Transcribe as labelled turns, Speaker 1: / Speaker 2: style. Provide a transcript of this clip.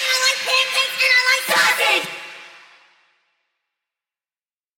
Speaker 1: and I like pancakes and I like sausage.